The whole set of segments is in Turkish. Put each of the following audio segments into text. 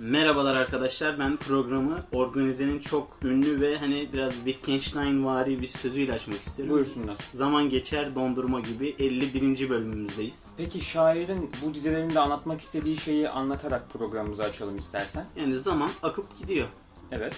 Merhabalar arkadaşlar. Ben programı organizenin çok ünlü ve hani biraz Wittgenstein vari bir sözüyle açmak istiyorum. Buyursunlar. Zaman geçer dondurma gibi 51. bölümümüzdeyiz. Peki şairin bu dizelerinde anlatmak istediği şeyi anlatarak programımızı açalım istersen. Yani zaman akıp gidiyor. Evet.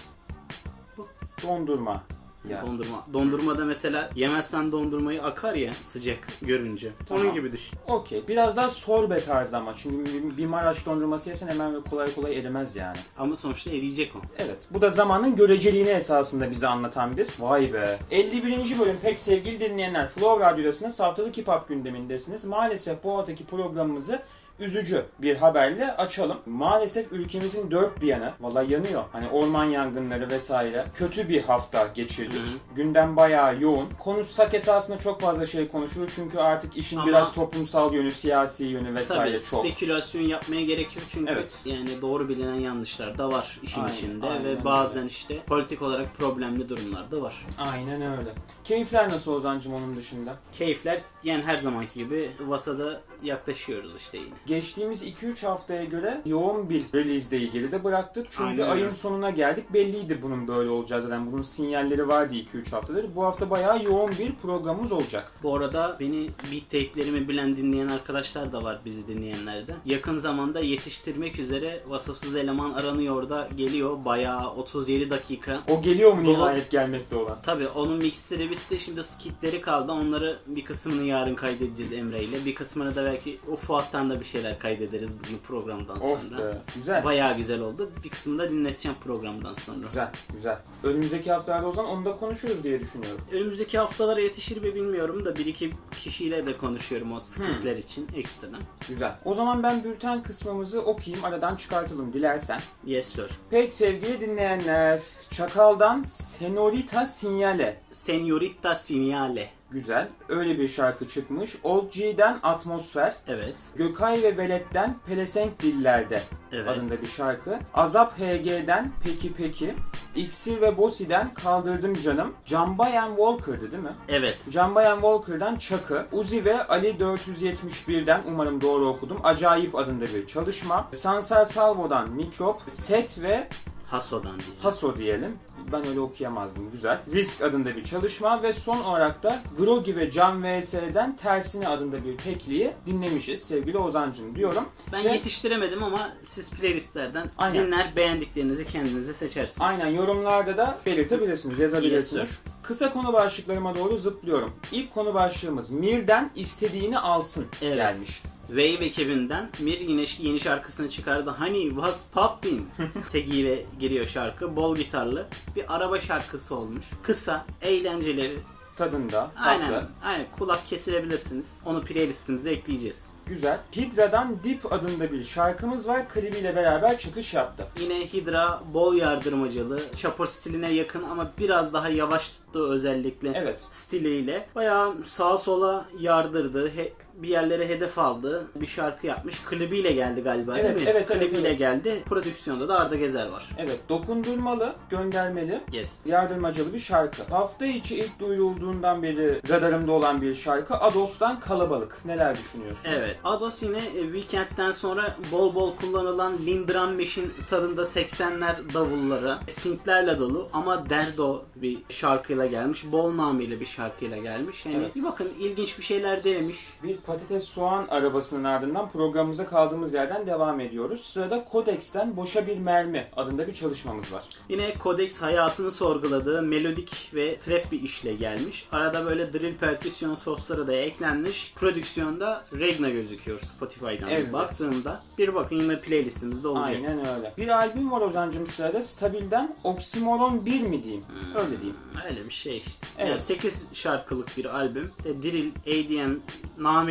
Dondurma. Ya. Dondurma. Dondurmada mesela yemezsen dondurmayı akar ya sıcak görünce. Tamam. Onun gibi düşün. Okey. Biraz daha sorbe tarzı ama. Çünkü bir, bir Maraş dondurması yesen hemen böyle kolay kolay erimez yani. Ama sonuçta eriyecek o. Evet. Bu da zamanın göreceliğini esasında bize anlatan bir. Vay be. 51. bölüm pek sevgili dinleyenler. Flow Radyo'dasının haftalık hip hop gündemindesiniz. Maalesef bu haftaki programımızı üzücü bir haberle açalım. Maalesef ülkemizin dört bir yanı valla yanıyor. Hani orman yangınları vesaire. Kötü bir hafta geçirdik. Hı Gündem bayağı yoğun. Konuşsak esasında çok fazla şey konuşulur. Çünkü artık işin Ama- biraz toplumsal yönü, siyasi yönü Tabii vesaire çok. spekülasyon yapmaya gerek yok çünkü Evet. yani doğru bilinen yanlışlar da var işin Aynen, içinde aynen ve öyle. bazen işte politik olarak problemli durumlar da var. Aynen öyle. Keyifler nasıl Ozan'cım onun dışında? Keyifler yani her zamanki gibi Vasa'da yaklaşıyoruz işte yine. Geçtiğimiz 2-3 haftaya göre yoğun bir release day'i geride bıraktık. Çünkü Aynen ayın sonuna geldik. Belliydi bunun böyle olacağı zaten. Bunun sinyalleri vardı 2-3 haftadır. Bu hafta bayağı yoğun bir programımız olacak. Bu arada beni beat tape'lerimi bilen dinleyen arkadaşlar da var bizi dinleyenlerden. Yakın zamanda yetiştirmek üzere vasıfsız eleman aranıyor da geliyor. Bayağı 37 dakika. O geliyor mu nihayet gelmekte olan? Tabii onun mixleri bitti. Şimdi skitleri kaldı. Onları bir kısmını yarın kaydedeceğiz Emre ile. Bir kısmını da belki o Fuat'tan da bir şeyler kaydederiz bugün programdan Of sonra. be. Güzel. Bayağı güzel oldu. Bir kısmını da dinleteceğim programdan sonra. Güzel, güzel. Önümüzdeki haftalarda o zaman onu da konuşuruz diye düşünüyorum. Önümüzdeki haftalara yetişir mi bilmiyorum da bir iki kişiyle de konuşuyorum o skitler için ekstradan. Güzel. O zaman ben bülten kısmımızı okuyayım, aradan çıkartalım dilersen. Yes sir. Pek sevgili dinleyenler, Çakal'dan Senorita Sinyale. Senorita Signale. Güzel. Öyle bir şarkı çıkmış. Old G'den Atmosfer. Evet. Gökay ve Velet'ten Pelesenk Dillerde Evet. adında bir şarkı. Azap HG'den Peki Peki. İksir ve Bosi'den Kaldırdım Canım. Jambayan Walker'dı değil mi? Evet. Jambayan Walker'dan Çakı. Uzi ve Ali 471'den umarım doğru okudum. Acayip adında bir çalışma. Sansar Salvo'dan Mikrop. Set ve Haso'dan diye. Haso diyelim. Ben öyle okuyamazdım. Güzel. Risk adında bir çalışma ve son olarak da Grogi ve Can VS'den Tersine adında bir tekliği dinlemişiz sevgili Ozancım diyorum. Ben Ve- yetiştiremedim ama siz playlistlerden Aynen. dinler beğendiklerinizi kendinize seçersiniz. Aynen yorumlarda da belirtebilirsiniz, yazabilirsiniz. Kısa konu başlıklarıma doğru zıplıyorum. İlk konu başlığımız Mir'den istediğini alsın Evet. gelmiş. Wave ekibinden Mir yine yeni şarkısını çıkardı. Honey was popping tagiyle giriyor şarkı. Bol gitarlı. Bir araba şarkısı olmuş. Kısa, eğlenceli. Tadında, tatlı, Aynen, aynen kulak kesilebilirsiniz. Onu playlistimize ekleyeceğiz. güzel. Hidra'dan Dip adında bir şarkımız var. Klibiyle beraber çıkış yaptı. Yine Hydra bol yardırmacalı, Chopper stiline yakın ama biraz daha yavaş tuttu özellikle Evet. stiliyle. Bayağı sağa sola yardırdı. He- bir yerlere hedef aldı. Bir şarkı yapmış. Klibiyle geldi galiba Evet, değil mi? evet, Klibiyle evet. geldi. Prodüksiyonda da Arda Gezer var. Evet, dokundurmalı, göndermeli, Yes. yardırmacalı bir şarkı. Hafta içi ilk duyurulduğundan beri radarımda olan bir şarkı. Ados'tan Kalabalık. Neler düşünüyorsun? Evet. Ados yine e, Weekend'den sonra bol bol kullanılan Lindrum Machine tadında 80'ler davulları, synthlerle dolu ama derdo bir şarkıyla gelmiş. Bol namıyla bir şarkıyla gelmiş. Yani Evet. bir bakın ilginç bir şeyler denemiş. Bir patates soğan arabasının ardından programımıza kaldığımız yerden devam ediyoruz. Sırada Kodex'ten Boşa Bir Mermi adında bir çalışmamız var. Yine Codex hayatını sorguladığı melodik ve trap bir işle gelmiş. Arada böyle drill perküsyon sosları da eklenmiş. Prodüksiyonda Regna gözüküyor Spotify'dan Evet. baktığımda. Bir bakın yine playlistimizde olacak. Aynen öyle. Bir albüm var Ozan'cım sırada. Stabil'den Oxymoron 1 mi diyeyim? Öyle diyeyim. Öyle bir şey işte. Evet. Yani 8 şarkılık bir albüm. Drill, ADM,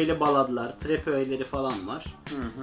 nameli baladlar, trap öğeleri falan var.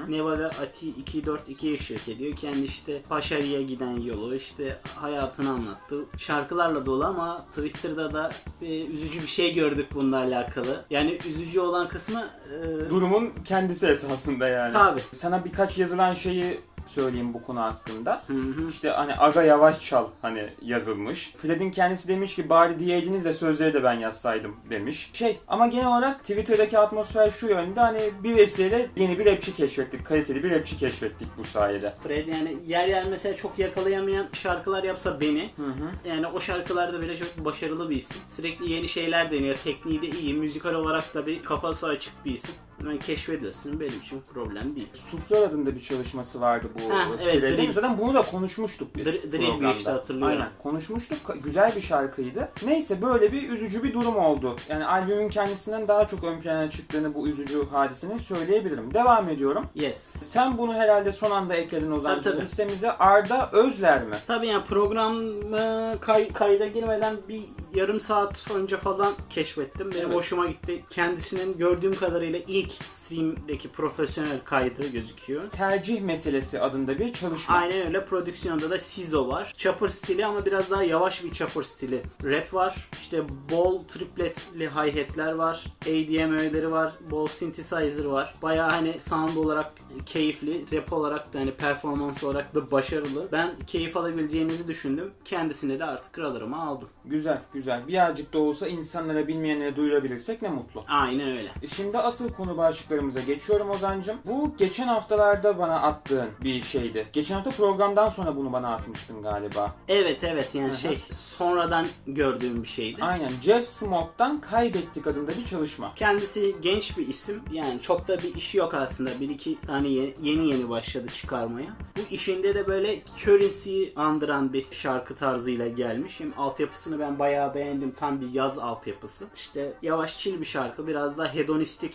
Neva ve Ati 242 eşlik ediyor. Kendi işte Paşari'ye giden yolu, işte hayatını anlattı. Şarkılarla dolu ama Twitter'da da bir üzücü bir şey gördük bununla alakalı. Yani üzücü olan kısmı e, Durumun kendisi esasında yani. Tabii. Sana birkaç yazılan şeyi söyleyeyim bu konu hakkında. Hı hı. İşte hani aga yavaş çal hani yazılmış. Fred'in kendisi demiş ki bari diyeydiniz de sözleri de ben yazsaydım demiş. Şey ama genel olarak Twitter'daki atmosfer şu yönde hani bir vesileyle yeni bir rapçi keşfettik. Kaliteli bir rapçi keşfettik bu sayede. Fred yani yer yer mesela çok yakalayamayan şarkılar yapsa beni Hı hı. yani o şarkılarda bile çok başarılı bir isim. Sürekli yeni şeyler deniyor. Tekniği de iyi. Müzikal olarak da bir kafası açık bir isim. Ben keşfedilsin benim için problem değil. Suslar adında bir çalışması vardı bu Ha, evet. Drill. Zaten bunu da konuşmuştuk biz Dr- Drill bir işte, hatırlıyorum. Aynen konuşmuştuk. Güzel bir şarkıydı. Neyse böyle bir üzücü bir durum oldu. Yani albümün kendisinden daha çok ön plana çıktığını bu üzücü hadisenin söyleyebilirim. Devam ediyorum. Yes. Sen bunu herhalde son anda ekledin o zaman Tabii, tabii. listemize. Arda Özler mi? Tabii yani programı kay- kayda girmeden bir yarım saat önce falan keşfettim. Benim Evet. hoşuma gitti. Kendisinin gördüğüm kadarıyla ilk stream'deki profesyonel kaydı gözüküyor. Tercih meselesi adında bir çalışma. Aynen öyle. Prodüksiyonda da Sizo var. Chopper stili ama biraz daha yavaş bir chopper stili. Rap var. İşte bol tripletli hi-hat'ler var. ADM öğeleri var. Bol synthesizer var. Baya hani sound olarak keyifli. Rap olarak da hani performans olarak da başarılı. Ben keyif alabileceğinizi düşündüm. Kendisine de artık radarıma aldım. Güzel güzel. Birazcık da olsa insanlara bilmeyenlere duyurabilirsek ne mutlu. Aynen öyle. E Şimdi asıl konu başlıklarımıza geçiyorum Ozan'cım. Bu geçen haftalarda bana attığın bir şeydi. Geçen hafta programdan sonra bunu bana atmıştın galiba. Evet evet yani hı. şey sonradan gördüğüm bir şeydi. Aynen. Jeff Smoke'dan Kaybettik adında bir çalışma. Kendisi genç bir isim. Yani çok da bir işi yok aslında. Bir iki tane ye- yeni yeni başladı çıkarmaya. Bu işinde de böyle Currency'yi andıran bir şarkı tarzıyla gelmiş. Hem altyapısını ben bayağı beğendim. Tam bir yaz altyapısı. İşte yavaş chill bir şarkı. Biraz daha hedonistik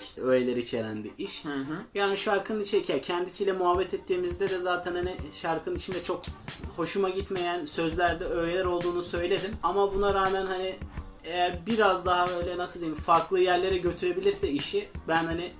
öğeler içeren bir iş. Hı hı. Yani şarkının içi kendisiyle muhabbet ettiğimizde de zaten hani şarkının içinde çok hoşuma gitmeyen sözlerde öğeler olduğunu söyledim. Ama buna rağmen hani eğer biraz daha böyle nasıl diyeyim farklı yerlere götürebilirse işi ben hani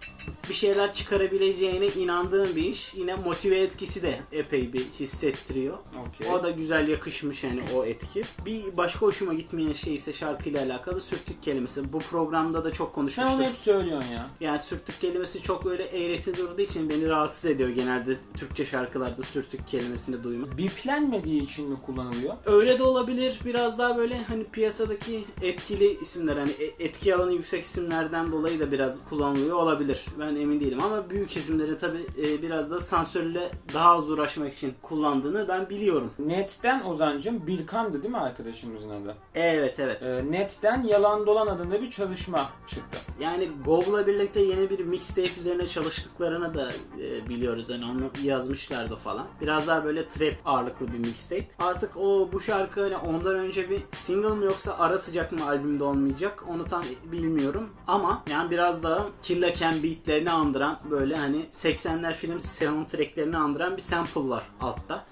bir şeyler çıkarabileceğine inandığım bir iş. Yine motive etkisi de epey bir hissettiriyor. Okey. O da güzel yakışmış yani o etki. Bir başka hoşuma gitmeyen şey ise şarkıyla alakalı sürtük kelimesi. Bu programda da çok Sen konuşmuştuk. onu hep söylüyorsun ya. Yani sürtük kelimesi çok böyle eğreti durduğu için beni rahatsız ediyor genelde Türkçe şarkılarda sürtük kelimesini duymak. Biplenmediği için mi kullanılıyor? Öyle de olabilir. Biraz daha böyle hani piyasadaki etkili isimler hani e- etki alanı yüksek isimlerden dolayı da biraz kullanılıyor olabilir. Ben emin değilim ama büyük isimleri tabi biraz da sansürle daha az uğraşmak için kullandığını ben biliyorum. Net'ten Ozan'cım Birkan'dı değil mi arkadaşımızın adı? Evet evet. Ee, Net'ten Yalan Dolan adında bir çalışma çıktı. Yani Gov'la birlikte yeni bir mixtape üzerine çalıştıklarını da e, biliyoruz. Yani onu yazmışlardı falan. Biraz daha böyle trap ağırlıklı bir mixtape. Artık o bu şarkı hani ondan önce bir single mı yoksa ara sıcak mı albümde olmayacak onu tam bilmiyorum. Ama yani biraz daha Killa Ken beatlerini andıran böyle hani 80'ler film soundtracklerini andıran bir sample var altta.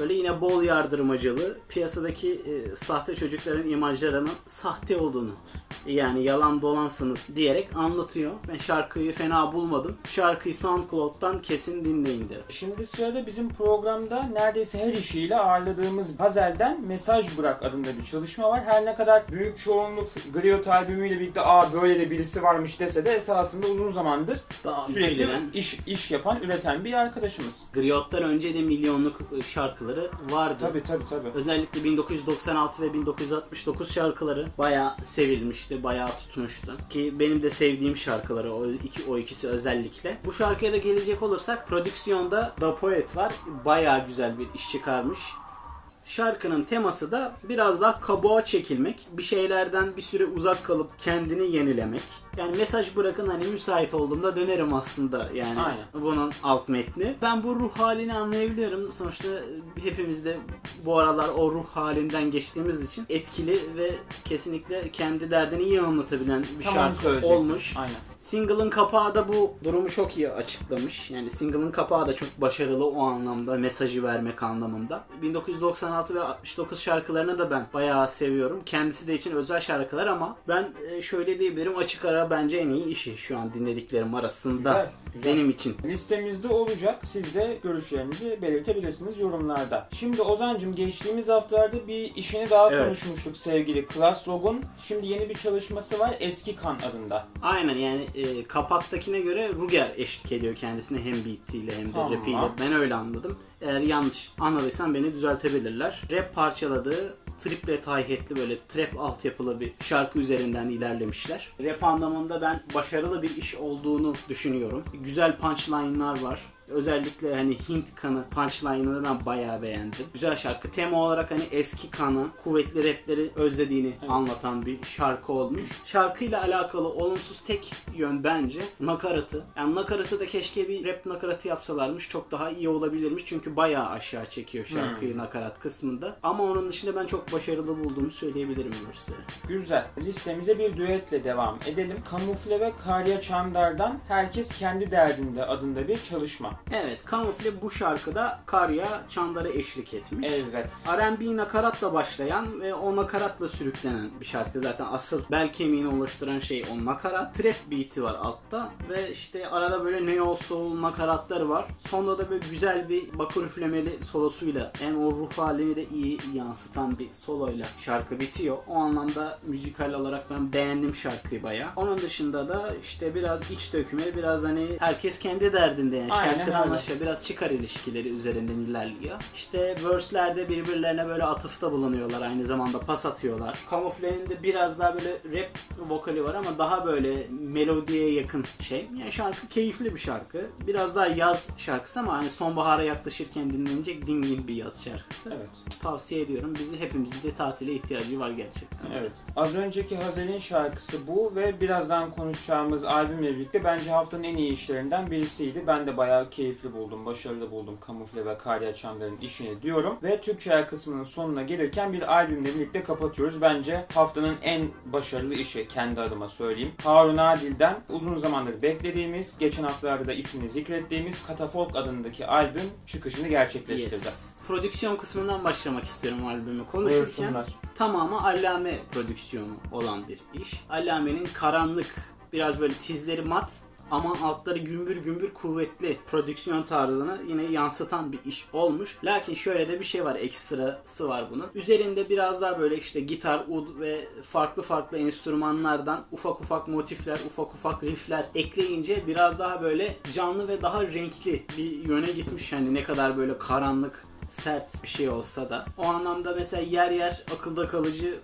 Böyle yine bol yardırmacılı piyasadaki e, sahte çocukların imajlarının sahte olduğunu yani yalan dolansınız diyerek anlatıyor. Ben şarkıyı fena bulmadım. Şarkıyı SoundCloud'dan kesin dinleyin derim. Şimdi sırada bizim programda neredeyse her işiyle ağırladığımız Hazel'den Mesaj Bırak adında bir çalışma var. Her ne kadar büyük çoğunluk Griot albümüyle birlikte aa böyle de birisi varmış dese de esasında uzun zamandır Daha sürekli bilinen iş iş yapan, üreten bir arkadaşımız. Griot'tan önce de milyonluk e, şarkıları vardı. Tabi tabi tabi. Özellikle 1996 ve 1969 şarkıları bayağı sevilmişti, bayağı tutmuştu. Ki benim de sevdiğim şarkıları o, iki, o ikisi özellikle. Bu şarkıya da gelecek olursak prodüksiyonda Da Poet var. Bayağı güzel bir iş çıkarmış. Şarkının teması da biraz daha kabuğa çekilmek, bir şeylerden bir süre uzak kalıp kendini yenilemek. Yani mesaj bırakın hani müsait olduğumda dönerim aslında yani Aynen. bunun alt metni. Ben bu ruh halini anlayabiliyorum. Sonuçta hepimiz de bu aralar o ruh halinden geçtiğimiz için etkili ve kesinlikle kendi derdini iyi anlatabilen bir Tam onu şarkı söyleyecektim. olmuş. Aynen. Single'ın kapağı da bu durumu çok iyi açıklamış. Yani single'ın kapağı da çok başarılı o anlamda, mesajı vermek anlamında. 1996 ve 69 şarkılarını da ben bayağı seviyorum. Kendisi de için özel şarkılar ama ben e, şöyle diyebilirim açık ara bence en iyi işi şu an dinlediklerim arasında. Güzel, güzel. Benim için. Listemizde olacak. Siz de görüşlerinizi belirtebilirsiniz yorumlarda. Şimdi Ozan'cım geçtiğimiz haftalarda bir işini daha Evet. konuşmuştuk sevgili Class Log'un. Şimdi yeni bir çalışması var Eski Kan adında. Aynen yani e, kapaktakine göre Ruger eşlik ediyor kendisine hem beatiyle hem de Tamam. rapiyle. Ben öyle anladım. Eğer yanlış anladıysam beni düzeltebilirler. Rap parçaladığı triplet hi-hat'li böyle trap altyapılı bir şarkı üzerinden ilerlemişler. Rap anlamında ben başarılı bir iş olduğunu düşünüyorum. Güzel punchline'lar var. Özellikle hani Hint kanı punchline'ını ben bayağı beğendim. Güzel şarkı. Tema olarak hani eski kanı, kuvvetli rapleri özlediğini anlatan bir şarkı olmuş. Şarkıyla alakalı olumsuz tek yön bence nakaratı. Yani nakaratı da keşke bir rap nakaratı yapsalarmış. Çok daha iyi olabilirmiş. Çünkü bayağı aşağı çekiyor şarkıyı nakarat kısmında. Ama onun dışında ben çok başarılı bulduğumu söyleyebilirim gösteri. Güzel. Listemize bir düetle devam edelim. Kamufle ve Karya Çandar'dan Herkes Kendi Derdinde adında bir çalışma. Evet, Kamufle bu şarkıda Karya Çandar'a eşlik etmiş. Evet. R&B nakaratla başlayan ve o nakaratla sürüklenen bir şarkı. Zaten asıl bel kemiğini oluşturan şey o nakarat. Trap beat'i var altta ve işte arada böyle neo soul nakaratları var. Sonunda da böyle güzel bir bakır üflemeli solosuyla hem o ruh halini de iyi yansıtan bir soloyla şarkı bitiyor. O anlamda müzikal olarak ben beğendim şarkıyı bayağı. Onun dışında da işte biraz iç döküme, biraz hani herkes kendi derdinde yani Aynen anlaşılıyor. Biraz çıkar ilişkileri üzerinden ilerliyor. İşte verse'lerde birbirlerine böyle atıfta bulunuyorlar. Aynı zamanda pas atıyorlar. Kamufle'nin de biraz daha böyle rap vokali var ama daha böyle melodiye yakın şey. Yani şarkı keyifli bir şarkı. Biraz daha yaz şarkısı ama hani sonbahara yaklaşırken dinlenecek dingin bir yaz şarkısı. Evet. Tavsiye ediyorum. Bizi hepimizin de tatile ihtiyacı var gerçekten. Evet. Az önceki Hazel'in şarkısı bu ve birazdan konuşacağımız albümle birlikte bence haftanın en iyi işlerinden birisiydi. Ben de bayağı keyifli buldum, başarılı buldum Kamufle ve Karya Çandar'ın işini diyorum. Ve Türkçe kısmının sonuna gelirken bir albümle birlikte kapatıyoruz. Bence haftanın en başarılı işi kendi adıma söyleyeyim. Harun Adil'den uzun zamandır beklediğimiz, geçen haftalarda da ismini zikrettiğimiz Katafolk adındaki albüm çıkışını gerçekleştirdi. Yes. Prodüksiyon kısmından başlamak istiyorum albümü konuşurken. Buyursunlar. tamamı Allame prodüksiyonu olan bir iş. Allame'nin karanlık, biraz böyle tizleri mat ama altları gümbür gümbür kuvvetli prodüksiyon tarzını yine yansıtan bir iş olmuş. Lakin şöyle de bir şey var, ekstrası var bunun. Üzerinde biraz daha böyle işte gitar, ud ve farklı farklı enstrümanlardan ufak ufak motifler, ufak ufak riffler ekleyince biraz daha böyle canlı ve daha renkli bir yöne gitmiş. Yani ne kadar böyle karanlık, sert bir şey olsa da. O anlamda mesela yer yer akılda kalıcı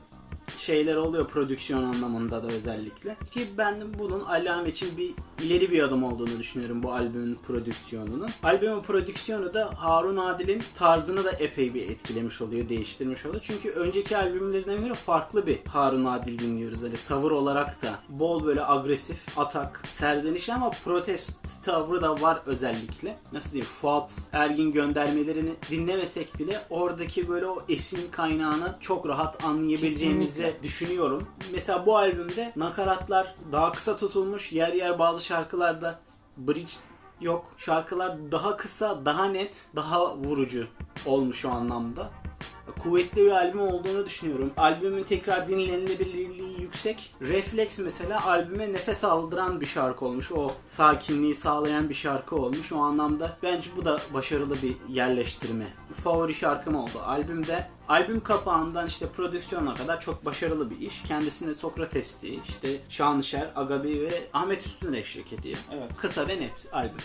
şeyler oluyor prodüksiyon anlamında da özellikle. Ki ben bunun Allame için bir ileri bir adım olduğunu düşünüyorum bu albümün prodüksiyonunun. Albümün prodüksiyonu da Harun Adil'in tarzını da epey bir etkilemiş oluyor, değiştirmiş oluyor. Çünkü önceki albümlerine göre farklı bir Harun Adil dinliyoruz. Hani tavır olarak da bol böyle agresif, atak, serzeniş ama protest tavrı da var özellikle. Nasıl diyeyim? Fuat Ergin göndermelerini dinlemesek bile oradaki böyle o esin kaynağını çok rahat anlayabileceğimizi Kesinlikle. düşünüyorum. Mesela bu albümde nakaratlar daha kısa tutulmuş. Yer yer bazı şarkılarda bridge yok. Şarkılar daha kısa, daha net, daha vurucu olmuş o anlamda. Kuvvetli bir albüm olduğunu düşünüyorum. Albümün tekrar dinlenilebilirliği yüksek. Reflex mesela albüme nefes aldıran bir şarkı olmuş. O sakinliği sağlayan bir şarkı olmuş. O anlamda bence bu da başarılı bir yerleştirme. Favori şarkım oldu. Albümde albüm kapağından işte prodüksiyona kadar çok başarılı bir iş. Kendisine Sokrates'ti, işte Şanışer, Agabi ve Ahmet Üstün eşlik ediyor. Evet. Kısa ve net albüm.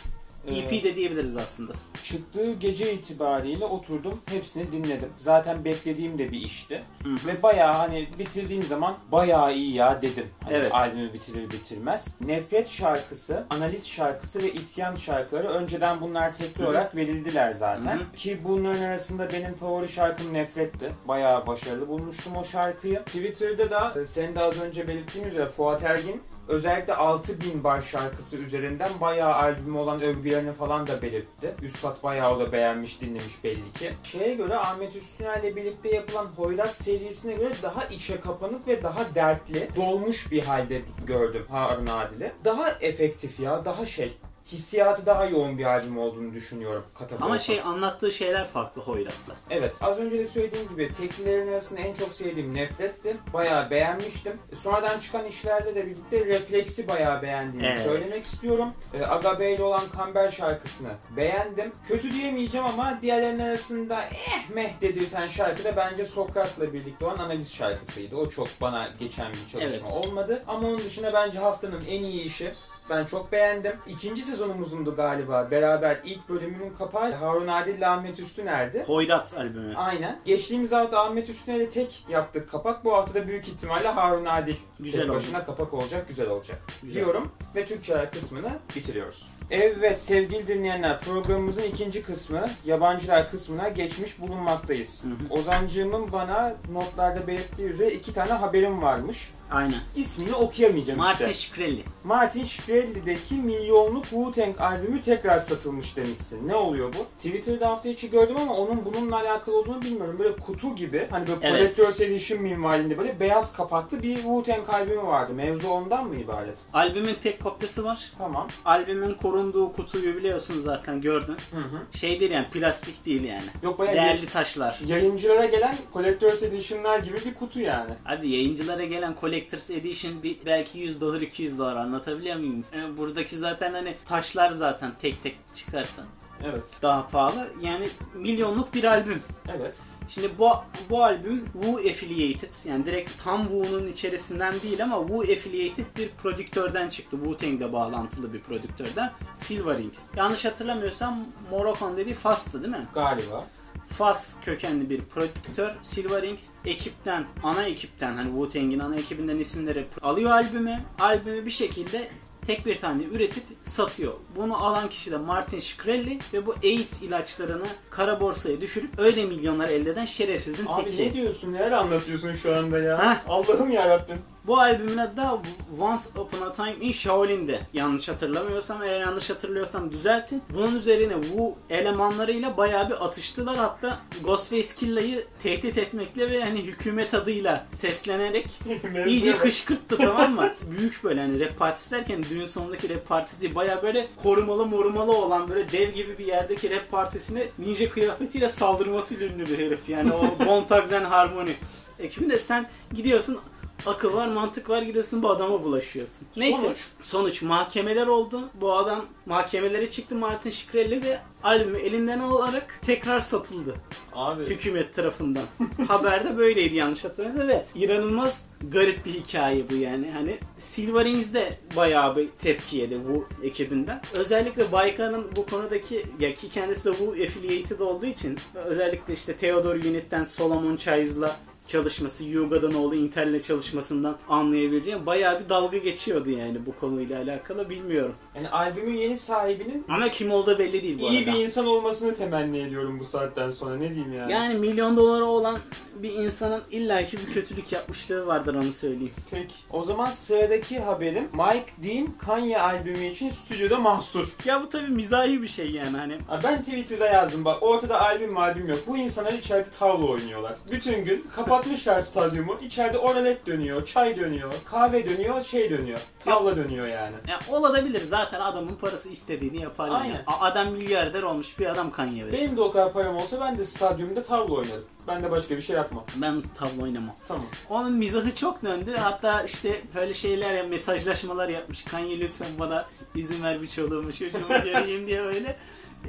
Ee, EP de diyebiliriz aslında. Çıktığı gece itibariyle oturdum hepsini dinledim. Zaten beklediğim de bir işti. Ve bayağı hani bitirdiğim zaman bayağı iyi ya dedim. Hani Evet. Albümü bitirir bitirmez. Nefret şarkısı, analiz şarkısı ve isyan şarkıları önceden bunlar tekli olarak verildiler zaten. Hı hı. Ki bunların arasında benim favori şarkım Nefret'ti. Bayağı başarılı bulmuştum o şarkıyı. Twitter'da da e, senin de az önce belirttiğin üzere Fuat Ergin Özellikle 6000 bar şarkısı üzerinden bayağı albüme olan övgülerini falan da belirtti. Üstad bayağı o da beğenmiş, dinlemiş belli ki. Şeye göre Ahmet Üstüner'le birlikte yapılan Hoyrat serisine göre daha içe kapanık ve daha dertli, dolmuş bir halde gördüm Harun Adil'i. Daha efektif ya, daha şey. Hissiyatı daha yoğun bir albüm olduğunu düşünüyorum. Katafolk'ta. Ama şey anlattığı şeyler farklı Hoyrat'la. Evet. Az önce de söylediğim gibi teklilerin arasında en çok sevdiğim Nefret'ti. Bayağı beğenmiştim. Sonradan çıkan işlerde de birlikte Refleks'i bayağı beğendiğimi Evet. söylemek istiyorum. Ee, Aga Bey'le olan Kamber şarkısını beğendim. Kötü diyemeyeceğim ama diğerlerinin arasında eh meh dedirten şarkı da bence Sokrat'la birlikte olan analiz şarkısıydı. O çok bana geçen bir çalışma Evet. olmadı. Ama onun dışında bence haftanın en iyi işi Ben çok beğendim. İkinci sezonumuzundu galiba. Beraber ilk bölümünün kapağı Harun Adil ile Ahmet Üstüner'di. Hoyrat albümü. Aynen. Geçtiğimiz hafta Ahmet Üstüner'e tek yaptık kapak. Bu hafta da büyük ihtimalle Harun Adil Güzel tek oldu. başına kapak olacak, güzel olacak. Güzel. Diyorum ve Türkçe kısmını bitiriyoruz. Evet sevgili dinleyenler programımızın ikinci kısmı yabancılar kısmına geçmiş bulunmaktayız. Hı hı. Ozancığımın bana notlarda belirttiği üzere iki tane haberim varmış. Aynen. İsmini okuyamayacağım Martin işte. Shkreli. Martin Shkreli'deki milyonluk Wu-Tang albümü tekrar satılmış demişsin. Ne oluyor bu? Twitter'da hafta içi gördüm ama onun bununla alakalı olduğunu bilmiyorum. Böyle kutu gibi hani böyle Evet. Collector's Edition minvalinde böyle beyaz kapaklı bir Wu-Tang albümü vardı. Mevzu ondan mı ibaret? Albümün tek kopyası var. Tamam. Albümün korunduğu kutuyu biliyorsun zaten gördün. Hı hı. Şey değil yani plastik değil yani. Yok bayağı Değerli taşlar. yayıncılara gelen Collector's Edition'lar gibi bir kutu yani. Hadi yayıncılara gelen Collector's Edition bir, belki 100 dolar 200 dolar anlatabiliyor muyum? E, buradaki zaten hani taşlar zaten tek tek çıkarsan Evet. daha pahalı. Yani milyonluk bir albüm. Evet. Şimdi bu bu albüm Wu affiliated yani direkt tam Wu'nun içerisinden değil ama Wu affiliated bir prodüktörden çıktı. Wu-Tang'de bağlantılı bir prodüktörden. Silverings. Yanlış hatırlamıyorsam Moroccan dediği Fas'tı değil mi? Galiba. Fas kökenli bir prodüktör Silverings ekipten, ana ekipten hani Wu-Tang'in ana ekibinden isimleri alıyor albümü. Albümü bir şekilde tek bir tane üretip satıyor. Bunu alan kişi de Martin Shkreli ve bu AIDS ilaçlarını kara borsaya düşürüp öyle milyonlar elde eden şerefsizin Abi teki. ne diyorsun? Neler anlatıyorsun şu anda ya? Allah'ım yarabbim. Bu albümün adı da Once Upon a Time in Shaolin'de. Yanlış hatırlamıyorsam, eğer yanlış hatırlıyorsam düzeltin. Bunun üzerine Wu elemanlarıyla bayağı bir atıştılar. Hatta Ghostface Killa'yı tehdit etmekle ve hani hükümet adıyla seslenerek iyice kışkırttı tamam mı? Büyük böyle hani rap partisi derken düğün sonundaki rap partisi değil. Bayağı böyle korumalı morumalı olan böyle dev gibi bir yerdeki rap partisine ninja kıyafetiyle saldırmasıyla ünlü bir herif. Yani o Bone Thugs and Harmony ekibinde sen gidiyorsun akıl var, mantık var gidiyorsun bu adama bulaşıyorsun. Neyse. Sonuç? Sonuç mahkemeler oldu. Bu adam mahkemelere çıktı Martin Shkreli ve albümü elinden alarak tekrar satıldı Abi. hükümet tarafından. Haberde böyleydi yanlış hatırlamıyorsam ve inanılmaz garip bir hikaye bu yani. Hani Silverings de bayağı bir tepki yedi bu ekibinden. Özellikle Baykan'ın bu konudaki ya ki kendisi de bu affiliated olduğu için özellikle işte Theodore Unit'ten Solomon Chaiz'la çalışması, Yuga'dan oğlu Intel'le çalışmasından anlayabileceğim bayağı bir dalga geçiyordu yani bu konuyla alakalı bilmiyorum. Yani albümün yeni sahibinin Ama kim olduğu belli değil bu iyi arada. bir insan olmasını temenni ediyorum bu saatten sonra. Ne diyeyim yani? Yani milyon doları olan bir insanın illaki bir kötülük yapmışlığı vardır onu söyleyeyim. Peki. O zaman sıradaki haberim Mike Dean Kanye albümü için stüdyoda mahsur. Ya bu tabii mizahi bir şey yani hani. Ha, Ben Twitter'da yazdım bak ortada albüm albüm yok. Bu insanlar içeride tavla oynuyorlar. Bütün gün kapatmışlar stadyumu. İçeride oralet dönüyor, çay dönüyor, kahve dönüyor, şey dönüyor. Tavla dönüyor yani. Ya olabilir zaten adamın parası istediğini yapar yani. Aynen. A- Adam milyarder olmuş bir adam Kanye West. Benim de o kadar param olsa ben de stadyumda tavla oynarım. Ben de başka bir şey yapmam. Ben tavla oynamam. Tamam. Onun mizahı çok döndü. Hatta işte böyle şeyler ya mesajlaşmalar yapmış. Kanye lütfen bana izin ver bir çoluğumu çocuğumu göreyim diye böyle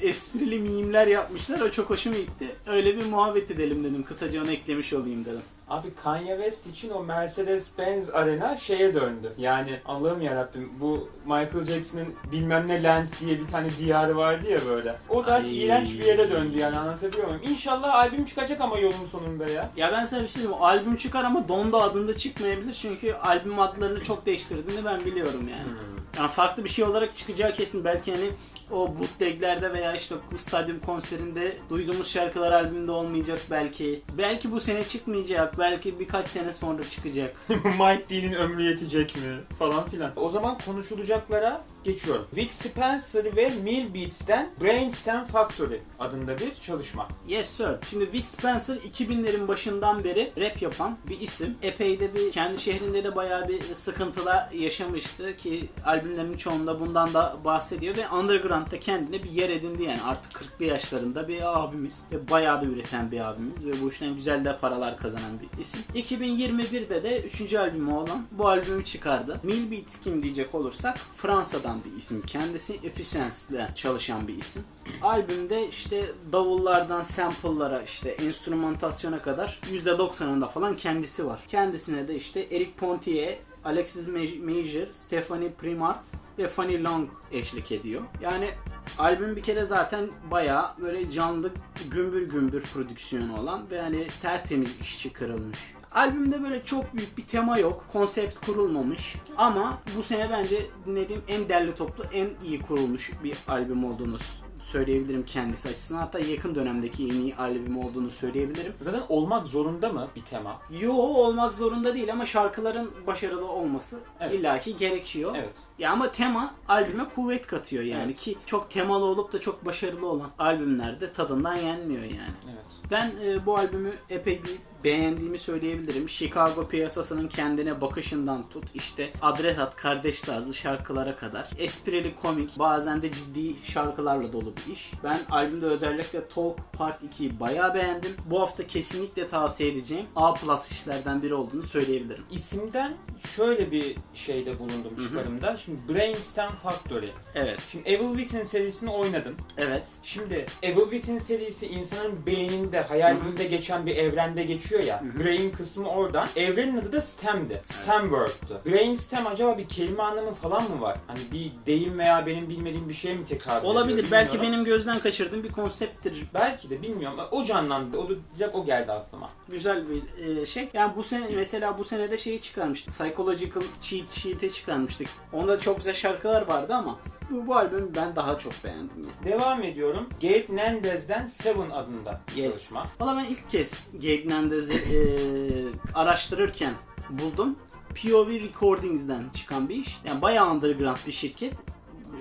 esprili mimler yapmışlar. O çok hoşuma gitti. Öyle bir muhabbet edelim dedim. Kısaca onu eklemiş olayım dedim. Abi Kanye West için o Mercedes-Benz arena şeye döndü. Yani Allah'ım yarabbim bu Michael Jackson'ın bilmem ne land diye bir tane diyarı vardı ya böyle. O da Ay. iğrenç bir yere döndü yani anlatabiliyor muyum? İnşallah albüm çıkacak ama yolun sonunda ya. Ya ben sana bir şey diyeyim. O albüm çıkar ama Donda adında çıkmayabilir. Çünkü albüm adlarını çok değiştirdiğini ben biliyorum yani. Yani farklı bir şey olarak çıkacağı kesin. Belki hani o bootleglerde veya işte stadyum konserinde duyduğumuz şarkılar albümde olmayacak belki. Belki bu sene çıkmayacak. Belki birkaç sene sonra çıkacak. Mike Dean'in ömrü yetecek mi? Falan filan. O zaman konuşulacaklara geçiyorum. Vic Spencer ve Mill Beats'ten Brainstem Factory adında bir çalışma. Yes sir. Şimdi Vic Spencer 2000'lerin başından beri rap yapan bir isim. Epey de bir kendi şehrinde de bayağı bir sıkıntılar yaşamıştı ki albümlerinin çoğunda bundan da bahsediyor ve underground'da kendine bir yer edindi yani artık 40'lı yaşlarında bir abimiz ve bayağı da üreten bir abimiz ve bu işten güzel de paralar kazanan bir isim. 2021'de de 3. albümü olan bu albümü çıkardı. Mill Beats kim diyecek olursak Fransa'dan bir isim. Kendisi Efficience ile çalışan bir isim. Albümde işte davullardan sample'lara işte enstrümantasyona kadar %90'ında falan kendisi var. Kendisine de işte Eric Pontier Alexis Major, Stephanie Primart ve Fanny Long eşlik ediyor. Yani albüm bir kere zaten bayağı böyle canlı gümbür gümbür prodüksiyonu olan ve hani tertemiz işçi kırılmış. Albümde böyle çok büyük bir tema yok. Konsept kurulmamış. Ama bu sene bence dinlediğim en derli toplu, en iyi kurulmuş bir albüm olduğunu söyleyebilirim kendisi açısından. Hatta yakın dönemdeki en iyi albüm olduğunu söyleyebilirim. Zaten olmak zorunda mı bir tema? Yo olmak zorunda değil ama şarkıların başarılı olması Evet. illaki gerekiyor. Evet. Ya ama tema albüme kuvvet katıyor yani Evet. ki çok temalı olup da çok başarılı olan albümlerde tadından yenmiyor yani. Evet. Ben e, bu albümü epey bir beğendiğimi söyleyebilirim. Chicago piyasasının kendine bakışından tut işte adres at kardeş tarzı şarkılara kadar. Esprili komik bazen de ciddi şarkılarla dolu bir iş. Ben albümde özellikle Talk Part 2'yi bayağı beğendim. Bu hafta kesinlikle tavsiye edeceğim A plus işlerden biri olduğunu söyleyebilirim. İsimden şöyle bir şeyde bulundum çıkarımda. Şimdi Brainstem Factory. Evet. Şimdi Evil Within serisini oynadın. Evet. Şimdi Evil Within serisi insanın beyninde, hayalinde geçen bir evrende geçiyor ya. Brain kısmı oradan. Evrenin adı da STEM'di. STEM World'tu. Brainstem acaba bir kelime anlamı falan mı var? Hani bir deyim veya benim bilmediğim bir şey mi tekrar ediyor Olabilir. Belki bilmiyorum. benim gözden kaçırdığım bir konsepttir. Belki de bilmiyorum. O canlandı. O direkt o geldi aklıma. Güzel bir e, şey. Yani bu sene mesela bu senede şeyi çıkarmıştık. Psychological Cheat Sheet'e çıkarmıştık. Onda çok güzel şarkılar vardı ama bu, bu albümü ben daha çok beğendim ya. Devam ediyorum. Gabe Nandez'den Seven adında Yes. çalışma. Valla ben ilk kez Gabe Nandez'i e, araştırırken buldum. POV Recordings'den çıkan bir iş. Yani bayağı underground bir şirket.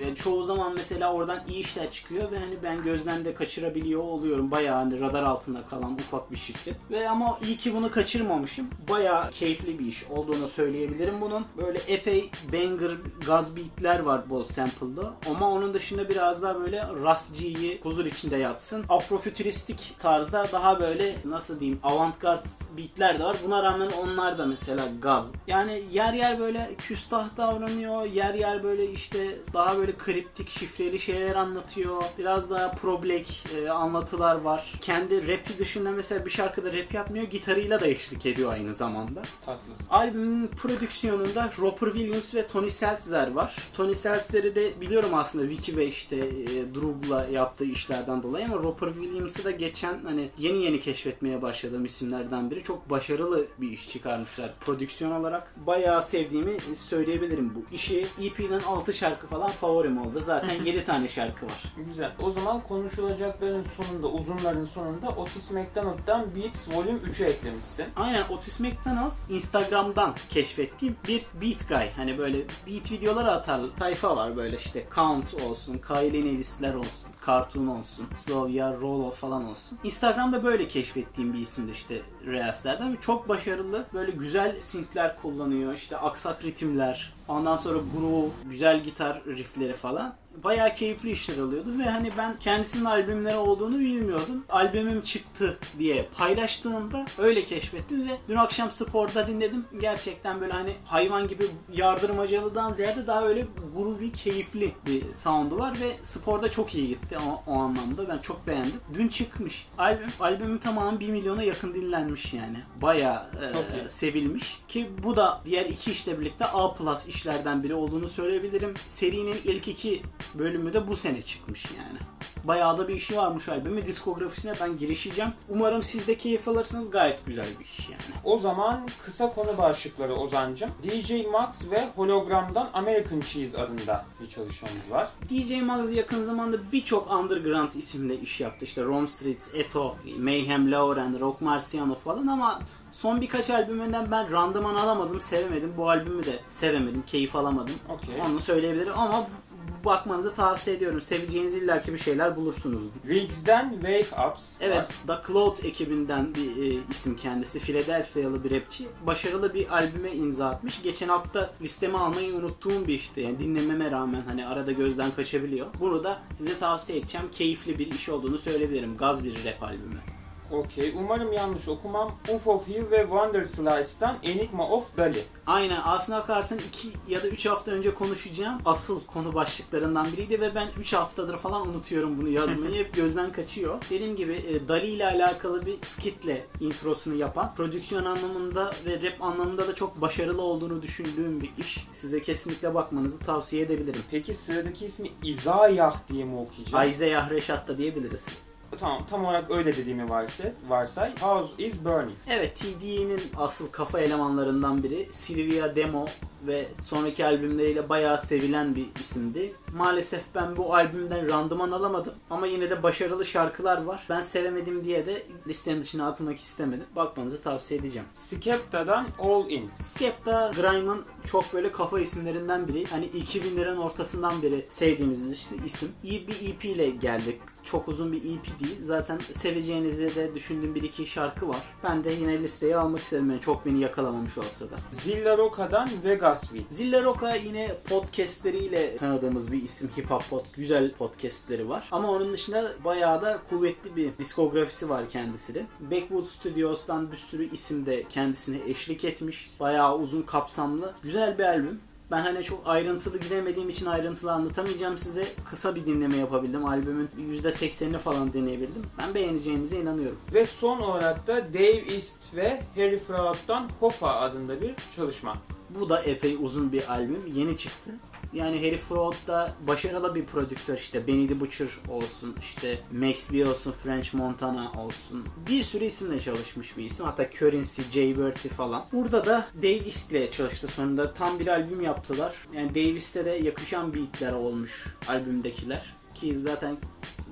E, çoğu zaman mesela oradan iyi işler çıkıyor ve hani ben gözden de kaçırabiliyor oluyorum. Bayağı hani radar altında kalan ufak bir şirket. Ve ama iyi ki bunu kaçırmamışım. Bayağı keyifli bir iş olduğunu söyleyebilirim bunun. Böyle epey banger gaz beatler var bol sample'da. Ama onun dışında biraz daha böyle Ras G'yi huzur içinde yatsın. Afrofütüristik tarzda daha böyle nasıl diyeyim avantgard beatler de var. Buna rağmen onlar da mesela gaz. Yani yer yer böyle küstah davranıyor. Yer yer böyle işte daha böyle kriptik, şifreli şeyler anlatıyor. Biraz daha problek e, anlatılar var. Kendi rapi dışında mesela bir şarkıda rap yapmıyor. Gitarıyla da eşlik ediyor aynı zamanda. Tatlı. Albümün prodüksiyonunda Roper Williams ve Tony Seltzer var. Tony Seltzer'i de biliyorum aslında Vicky ve işte e, Drug'la yaptığı işlerden dolayı ama Roper Williams'ı da geçen hani yeni yeni keşfetmeye başladığım isimlerden biri. Çok başarılı bir iş çıkarmışlar prodüksiyon olarak. Bayağı sevdiğimi söyleyebilirim bu işi. EP'den 6 şarkı falan favorim oldu. Zaten 7 tane şarkı var. Güzel. O zaman konuşulacakların sonunda, uzunların sonunda Otis McDonald'dan Beats Volume 3'ü eklemişsin. Aynen Otis McDonald Instagram'dan keşfettiğim bir beat guy. Hani böyle beat videoları atar tayfa var böyle işte Count olsun, Kylie Nellis'ler olsun, Cartoon olsun, Slavia, Rolo falan olsun. Instagram'da böyle keşfettiğim bir isimdi işte Reels'lerden çok başarılı. Böyle güzel synth'ler kullanıyor. işte aksak ritimler, ondan sonra groove, güzel gitar riffleri falan. Bayağı keyifli işler oluyordu ve hani ben kendisinin albümleri olduğunu bilmiyordum. Albümüm çıktı diye paylaştığımda öyle keşfettim ve dün akşam sporda dinledim. Gerçekten böyle hani hayvan gibi yardırmacalıdan ziyade daha öyle groovy, keyifli bir sound'u var ve sporda çok iyi gitti o, o anlamda. Ben çok beğendim. Dün çıkmış albüm. Albümün tamamı 1 milyona yakın dinlenmiş yani. Bayağı e, iyi. sevilmiş. Ki bu da diğer iki işle birlikte A plus işlerden biri olduğunu söyleyebilirim. Serinin ilk iki bölümü de bu sene çıkmış yani. Bayağı da bir işi varmış albümü. Diskografisine ben girişeceğim. Umarım siz de keyif alırsınız. Gayet güzel bir iş yani. O zaman kısa konu başlıkları Ozan'cım. DJ Max ve Hologram'dan American Cheese adında bir çalışmamız var. DJ Muggs yakın zamanda birçok underground isimle iş yaptı. İşte Rome Streets, Eto, Mayhem Lauren, Rock Marciano falan ama son birkaç albümünden ben randıman alamadım, sevemedim. Bu albümü de sevemedim, keyif alamadım. Okey. Onu söyleyebilirim ama bakmanızı tavsiye ediyorum. Seveceğiniz illaki bir şeyler bulursunuz. Riggs'den Wake Ups Evet, var. The Cloud ekibinden bir e, isim kendisi. Philadelphia'lı bir rapçi. Başarılı bir albüme imza atmış. Geçen hafta listeme almayı unuttuğum bir işti. Yani dinlememe rağmen hani arada gözden kaçabiliyor. Bunu da size tavsiye edeceğim. Keyifli bir iş olduğunu söyleyebilirim. Gaz bir rap albümü. Okey. Umarım yanlış okumam. Oof of You ve Wonder Slice'dan Enigma of Dali. Aynen aslına bakarsan 2 ya da 3 hafta önce konuşacağım asıl konu başlıklarından biriydi ve ben 3 haftadır falan unutuyorum bunu yazmayı hep gözden kaçıyor. Dediğim gibi e, Dali ile alakalı bir skitle introsunu yapan prodüksiyon anlamında ve rap anlamında da çok başarılı olduğunu düşündüğüm bir iş. Size kesinlikle bakmanızı tavsiye edebilirim. Peki sıradaki ismi İzayah diye mi okuyacağım? Isaiah Reşat da diyebiliriz. Tamam tam olarak öyle dediğimi varsay. varsay. House is Burning. Evet TDE'nin asıl kafa elemanlarından biri Silvia Demo ve sonraki albümleriyle bayağı sevilen bir isimdi. Maalesef ben bu albümden randıman alamadım ama yine de başarılı şarkılar var. Ben sevemedim diye de listenin dışına atmak istemedim. Bakmanızı tavsiye edeceğim. Skepta'dan All In. Skepta Grime'ın çok böyle kafa isimlerinden biri. Hani 2000'lerin ortasından beri sevdiğimiz bir isim. İyi bir EP ile geldik. Çok uzun bir EP değil. Zaten seveceğinizi de düşündüğüm bir iki şarkı var. Ben de yine listeye almak istedim. Yani çok beni yakalamamış olsa da. Zilla Roca'dan Vegas Beat. Zilla Roca yine podcastleriyle tanıdığımız bir isim. Hip hop pod, güzel podcastleri var. Ama onun dışında bayağı da kuvvetli bir diskografisi var kendisinin. Backwood Studios'tan bir sürü isim de kendisine eşlik etmiş. Bayağı uzun kapsamlı. Güzel bir albüm. Ben hani çok ayrıntılı giremediğim için ayrıntılı anlatamayacağım size. Kısa bir dinleme yapabildim. Albümün %80'ini falan deneyebildim. Ben beğeneceğinize inanıyorum. Ve son olarak da Dave East ve Harry Fraud'dan Hoffa adında bir çalışma. Bu da epey uzun bir albüm. Yeni çıktı. Yani Harry Fraud da başarılı bir prodüktör işte. Benny the Butcher olsun işte Max B olsun French Montana olsun. Bir sürü isimle çalışmış bir isim. Hatta Currency, Jay Worthy falan. Burada da Davis ile çalıştı sonunda. Tam bir albüm yaptılar. Yani Davis'te de yakışan beatler olmuş albümdekiler. Ki zaten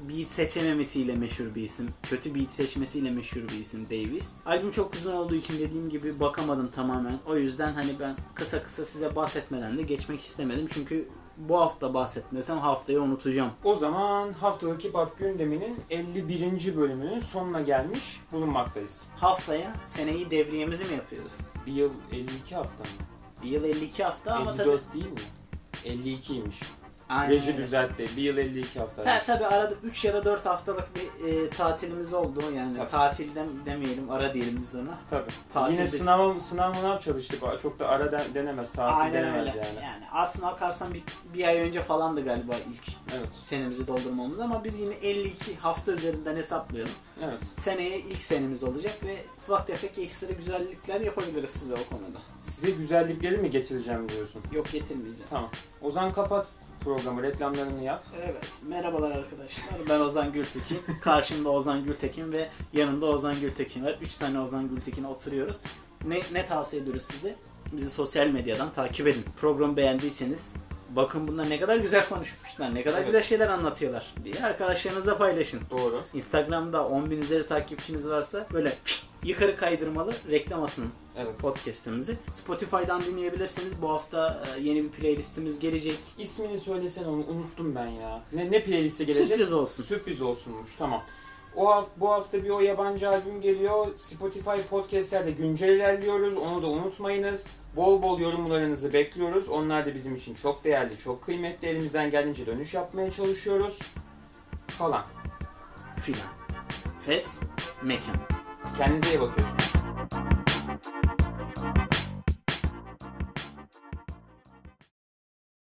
beat seçememesiyle meşhur bir isim. Kötü beat seçmesiyle meşhur bir isim Davis. Albüm çok uzun olduğu için dediğim gibi bakamadım tamamen. O yüzden hani ben kısa kısa size bahsetmeden de geçmek istemedim. Çünkü bu hafta bahsetmesem haftayı unutacağım. O zaman haftalık hip hop gündeminin 51. bölümünün sonuna gelmiş bulunmaktayız. Haftaya seneyi devriyemizi mi yapıyoruz? Bir yıl 52 hafta mı? Bir yıl 52 hafta ama 54 tabii... değil mi? 52'ymiş. Aynen Reji öyle. düzeltti. Bir yıl 52 hafta. Ta, tabii arada 3 ya da 4 haftalık bir e, tatilimiz oldu. Yani Tabii. tatilden demeyelim, ara diyelim biz ona. Tabii. Tatil Yine sınav sınav mınav çalıştık. Çok da ara de- denemez. Tatil Aynen denemez öyle. yani. Yani aslına bakarsan bir, bir ay önce falandı galiba ilk Evet. senemizi doldurmamız ama biz yine 52 hafta üzerinden hesaplayalım. Evet. Seneye ilk senemiz olacak ve ufak tefek ekstra güzellikler yapabiliriz size o konuda. Size güzellikleri mi getireceğim diyorsun? Yok getirmeyeceğim. Tamam. Ozan kapat programı. Reklamlarını yap. Evet, merhabalar arkadaşlar. Ben Ozan Gültekin. Karşımda Ozan Gültekin ve yanında Ozan Gültekin var. Üç tane Ozan Gültekin oturuyoruz. Ne, ne tavsiye ediyoruz size? Bizi sosyal medyadan takip edin. Programı beğendiyseniz bakın bunlar ne kadar güzel konuşmuşlar, ne kadar Evet. güzel şeyler anlatıyorlar diye arkadaşlarınızla paylaşın. Doğru. Instagram'da 10 bin üzeri takipçiniz varsa böyle yukarı kaydırmalı reklam atın Evet. podcast'imizi. Spotify'dan dinleyebilirsiniz. Bu hafta e, yeni bir playlistimiz gelecek. İsmini söylesene onu unuttum ben ya. Ne ne playlist'e gelecek? Sürpriz olsun. Sürpriz olsunmuş. Tamam. O hafta, bu hafta bir o yabancı albüm geliyor. Spotify podcastlerde güncel ilerliyoruz. Onu da unutmayınız. Bol bol yorumlarınızı bekliyoruz. Onlar da bizim için çok değerli, çok kıymetli. Elimizden geldiğince dönüş yapmaya çalışıyoruz. Falan. Filan. Fes, mekan. Kendinize iyi bakıyorsunuz.